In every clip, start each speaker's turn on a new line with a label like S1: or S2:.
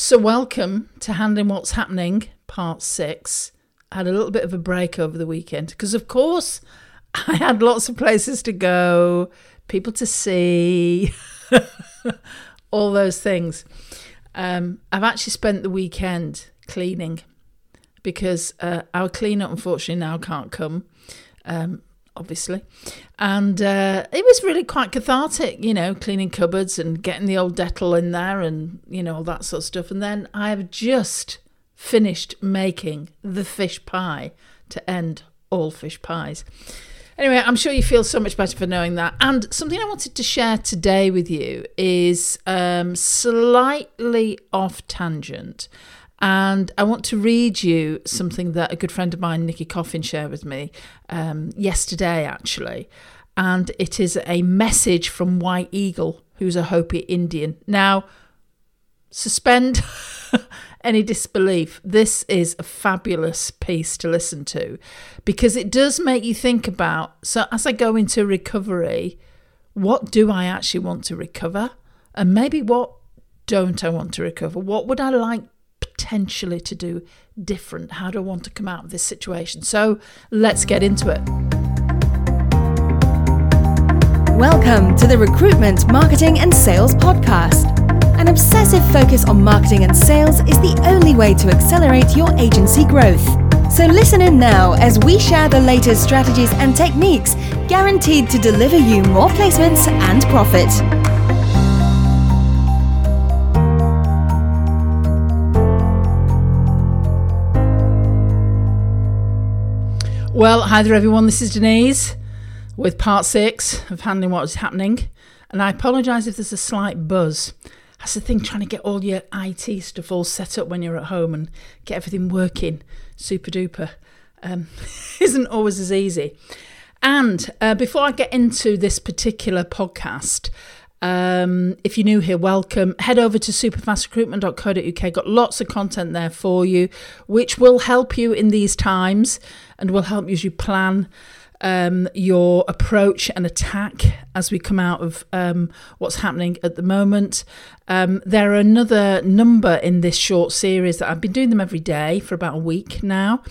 S1: So, welcome to Handling What's Happening, part six. I had a little bit of a break over the weekend because, of course, I had lots of places to go, people to see, all those things. Um, I've actually spent the weekend cleaning because uh, our cleaner, unfortunately, now can't come. Um, obviously. And uh, it was really quite cathartic, you know, cleaning cupboards and getting the old Dettol in there and, you know, all that sort of stuff. And then I have just finished making the fish pie to end all fish pies. Anyway, I'm sure you feel so much better for knowing that. And something I wanted to share today with you is um, slightly off tangent. And I want to read you something that a good friend of mine, Nikki Coffin, shared with me um, yesterday, actually. And it is a message from White Eagle, who's a Hopi Indian. Now, suspend any disbelief. This is a fabulous piece to listen to because it does make you think about. So, as I go into recovery, what do I actually want to recover? And maybe what don't I want to recover? What would I like potentially to do different? How do I want to come out of this situation? So let's get into it.
S2: Welcome to the Recruitment, Marketing and Sales Podcast. An obsessive focus on marketing and sales is the only way to accelerate your agency growth. So listen in now as we share the latest strategies and techniques guaranteed to deliver you more placements and profit.
S1: Well, hi there, everyone. This is Denise with part six of handling what is happening. And I apologise if there's a slight buzz. That's the thing, trying to get all your IT stuff all set up when you're at home and get everything working super duper um, isn't always as easy. And uh, before I get into this particular podcast, um, if you're new here, welcome. Head over to superfastrecruitment.co.uk. Got lots of content there for you, which will help you in these times and will help you as you plan um, your approach and attack as we come out of um, what's happening at the moment. Um, there are another number in this short series that I've been doing them every day for about a week now.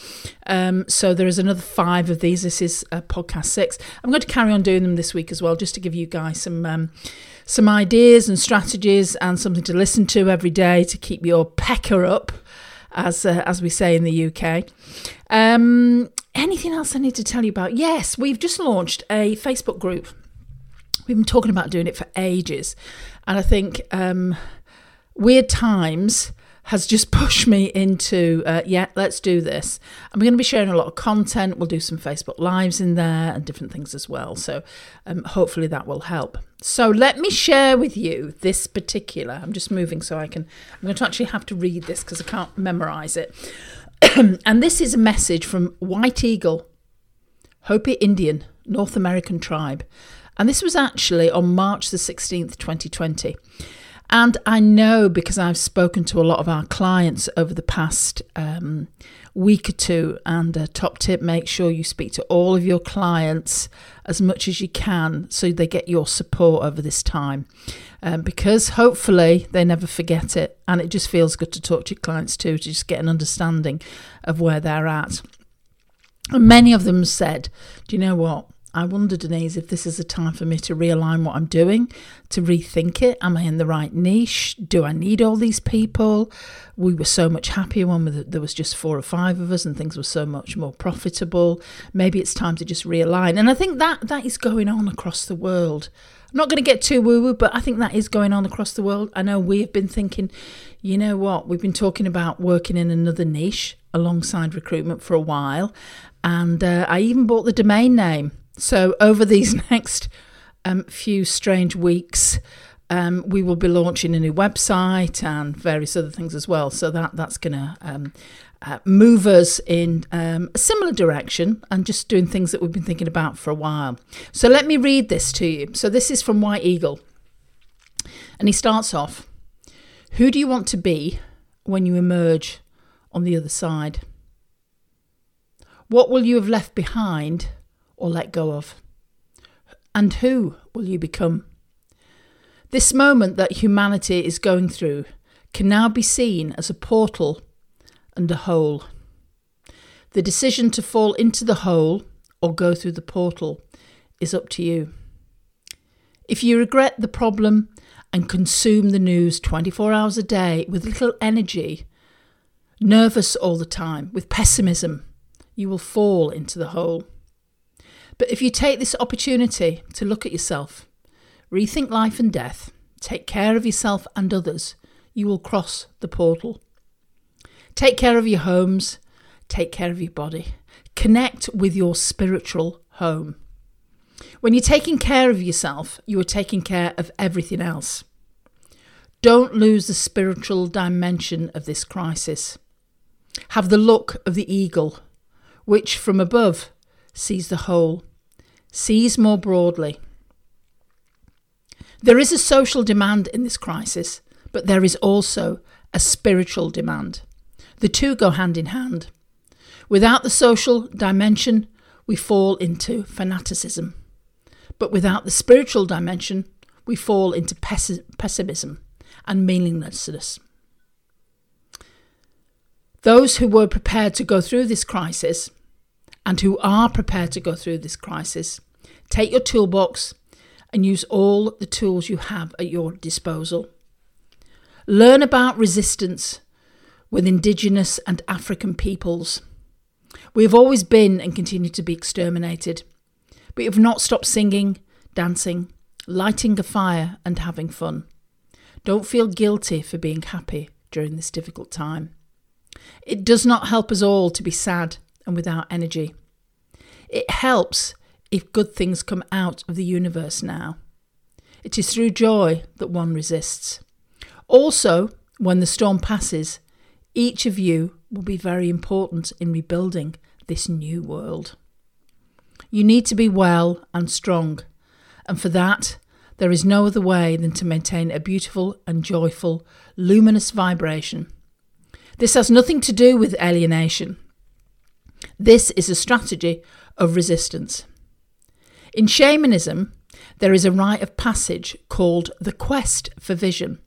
S1: Um, so there is another five of these. This is uh, podcast six. I'm going to carry on doing them this week as well, just to give you guys some um, some ideas and strategies and something to listen to every day to keep your pecker up, as uh, as we say in the UK. Um, anything else I need to tell you about? Yes, we've just launched a Facebook group. We've been talking about doing it for ages, and I think um, weird times has just pushed me into, uh, yeah, let's do this. I'm going to be sharing a lot of content. We'll do some Facebook Lives in there and different things as well. So um, hopefully that will help. So let me share with you this particular. I'm just moving so I can, I'm going to actually have to read this because I can't memorize it. and this is a message from White Eagle, Hopi Indian, North American tribe. And this was actually on March the 16th, 2020. And I know because I've spoken to a lot of our clients over the past um, week or two. And a top tip make sure you speak to all of your clients as much as you can so they get your support over this time. Um, because hopefully they never forget it. And it just feels good to talk to your clients too, to just get an understanding of where they're at. And many of them said, Do you know what? I wonder, Denise, if this is a time for me to realign what I'm doing, to rethink it. Am I in the right niche? Do I need all these people? We were so much happier when there was just four or five of us and things were so much more profitable. Maybe it's time to just realign. And I think that that is going on across the world. I'm not going to get too woo woo, but I think that is going on across the world. I know we have been thinking, you know what, we've been talking about working in another niche alongside recruitment for a while. And uh, I even bought the domain name so, over these next um, few strange weeks, um, we will be launching a new website and various other things as well. So that that's going to um, uh, move us in um, a similar direction and just doing things that we've been thinking about for a while. So let me read this to you. So this is from White Eagle, and he starts off: "Who do you want to be when you emerge on the other side? What will you have left behind?" Or let go of? And who will you become? This moment that humanity is going through can now be seen as a portal and a hole. The decision to fall into the hole or go through the portal is up to you. If you regret the problem and consume the news 24 hours a day with little energy, nervous all the time, with pessimism, you will fall into the hole. But if you take this opportunity to look at yourself, rethink life and death, take care of yourself and others, you will cross the portal. Take care of your homes, take care of your body, connect with your spiritual home. When you're taking care of yourself, you are taking care of everything else. Don't lose the spiritual dimension of this crisis. Have the look of the eagle, which from above sees the whole, sees more broadly. There is a social demand in this crisis, but there is also a spiritual demand. The two go hand in hand. Without the social dimension, we fall into fanaticism. But without the spiritual dimension, we fall into pessimism and meaninglessness. Those who were prepared to go through this crisis and who are prepared to go through this crisis, take your toolbox and use all the tools you have at your disposal. Learn about resistance with Indigenous and African peoples. We have always been and continue to be exterminated, we have not stopped singing, dancing, lighting a fire, and having fun. Don't feel guilty for being happy during this difficult time. It does not help us all to be sad and without energy. It helps if good things come out of the universe now. It is through joy that one resists. Also, when the storm passes, each of you will be very important in rebuilding this new world. You need to be well and strong, and for that, there is no other way than to maintain a beautiful and joyful, luminous vibration. This has nothing to do with alienation. This is a strategy of resistance. In shamanism, there is a rite of passage called the quest for vision.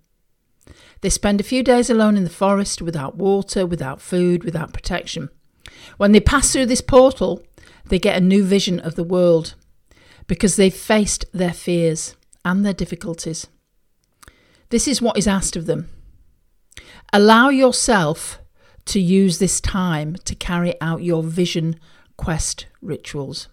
S1: They spend a few days alone in the forest without water, without food, without protection. When they pass through this portal, they get a new vision of the world because they've faced their fears and their difficulties. This is what is asked of them. Allow yourself to use this time to carry out your vision quest rituals.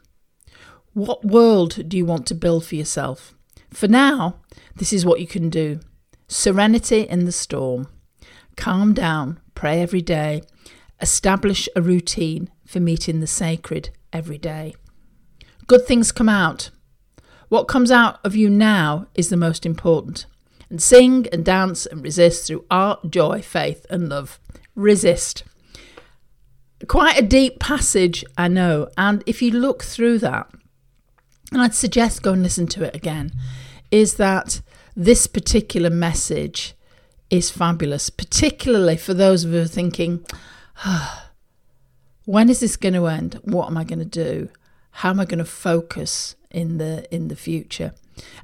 S1: What world do you want to build for yourself? For now, this is what you can do serenity in the storm. Calm down, pray every day, establish a routine for meeting the sacred every day. Good things come out what comes out of you now is the most important. And sing and dance and resist through art, joy, faith, and love. Resist. Quite a deep passage, I know. And if you look through that, and I'd suggest go and listen to it again, is that this particular message is fabulous, particularly for those of you who are thinking, oh, when is this going to end? What am I going to do? How am I going to focus in the in the future?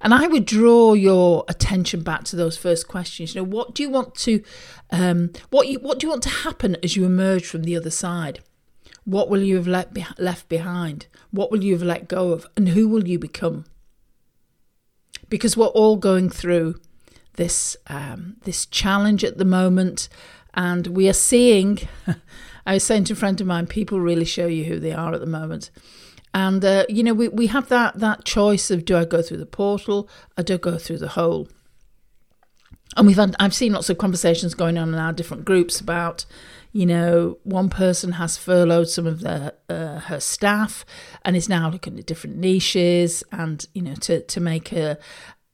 S1: And I would draw your attention back to those first questions. You know, what do you want to, um, what you what do you want to happen as you emerge from the other side? What will you have let be- left behind? What will you have let go of? And who will you become? Because we're all going through this um, this challenge at the moment, and we are seeing. I was saying to a friend of mine, people really show you who they are at the moment. And uh, you know, we, we have that that choice of do I go through the portal or do I go through the hole? And we've had I've seen lots of conversations going on in our different groups about, you know, one person has furloughed some of their uh, her staff and is now looking at different niches and you know to to make a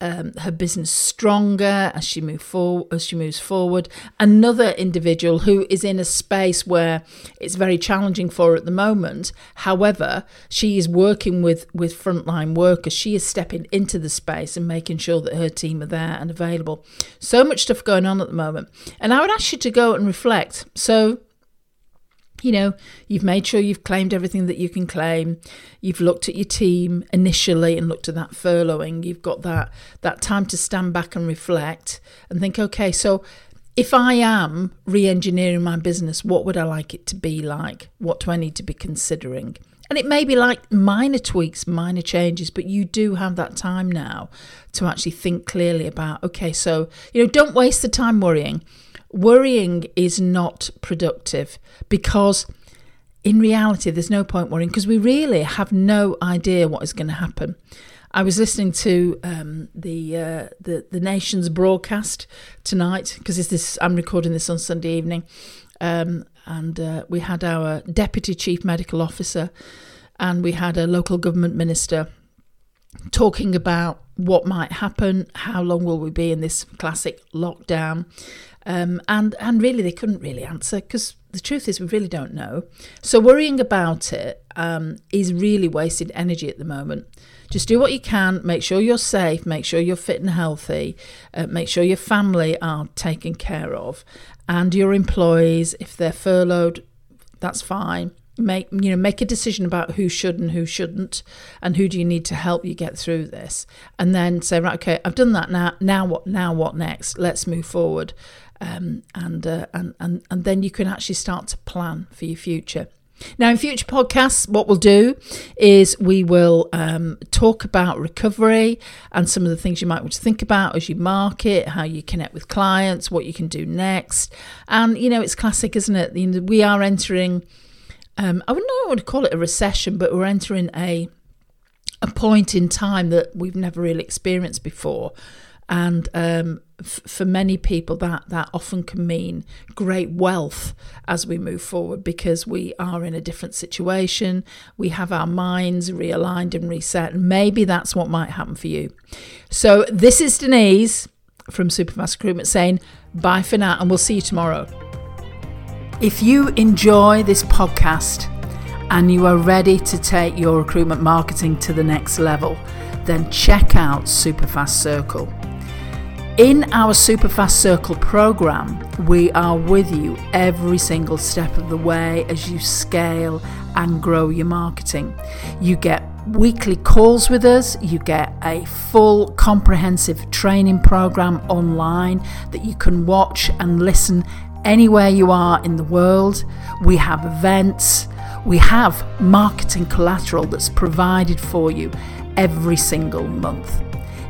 S1: um, her business stronger as she move forward as she moves forward. Another individual who is in a space where it's very challenging for her at the moment. However, she is working with with frontline workers. She is stepping into the space and making sure that her team are there and available. So much stuff going on at the moment, and I would ask you to go and reflect. So you know, you've made sure you've claimed everything that you can claim. You've looked at your team initially and looked at that furloughing. You've got that that time to stand back and reflect and think, okay, so if I am re engineering my business, what would I like it to be like? What do I need to be considering? And it may be like minor tweaks, minor changes, but you do have that time now to actually think clearly about, okay, so, you know, don't waste the time worrying. Worrying is not productive because in reality, there's no point worrying because we really have no idea what is going to happen. I was listening to um, the, uh, the the nation's broadcast tonight because this I'm recording this on Sunday evening, um, and uh, we had our deputy chief medical officer, and we had a local government minister talking about what might happen, how long will we be in this classic lockdown, um, and and really they couldn't really answer because the truth is we really don't know. So worrying about it um, is really wasted energy at the moment. Just do what you can. Make sure you're safe. Make sure you're fit and healthy. Uh, make sure your family are taken care of, and your employees, if they're furloughed, that's fine. Make you know make a decision about who should and who shouldn't, and who do you need to help you get through this, and then say right, okay, I've done that now. Now what? Now what next? Let's move forward, um, and, uh, and and and then you can actually start to plan for your future. Now, in future podcasts, what we'll do is we will um, talk about recovery and some of the things you might want to think about as you market, how you connect with clients, what you can do next. And, you know, it's classic, isn't it? We are entering, um, I wouldn't know what to call it a recession, but we're entering a a point in time that we've never really experienced before. And um, f- for many people that that often can mean great wealth as we move forward because we are in a different situation. We have our minds realigned and reset. And maybe that's what might happen for you. So this is denise from superfast recruitment saying bye for now and we'll see you tomorrow if you enjoy this podcast and you are ready to take your recruitment marketing to the next level then check out superfast circle in our Superfast Circle program, we are with you every single step of the way as you scale and grow your marketing. You get weekly calls with us, you get a full comprehensive training program online that you can watch and listen anywhere you are in the world. We have events, we have marketing collateral that's provided for you every single month.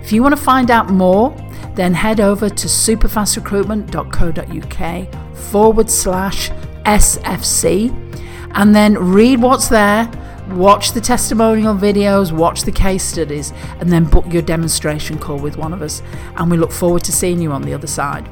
S1: If you want to find out more, then head over to superfastrecruitment.co.uk forward slash SFC and then read what's there, watch the testimonial videos, watch the case studies, and then book your demonstration call with one of us. And we look forward to seeing you on the other side.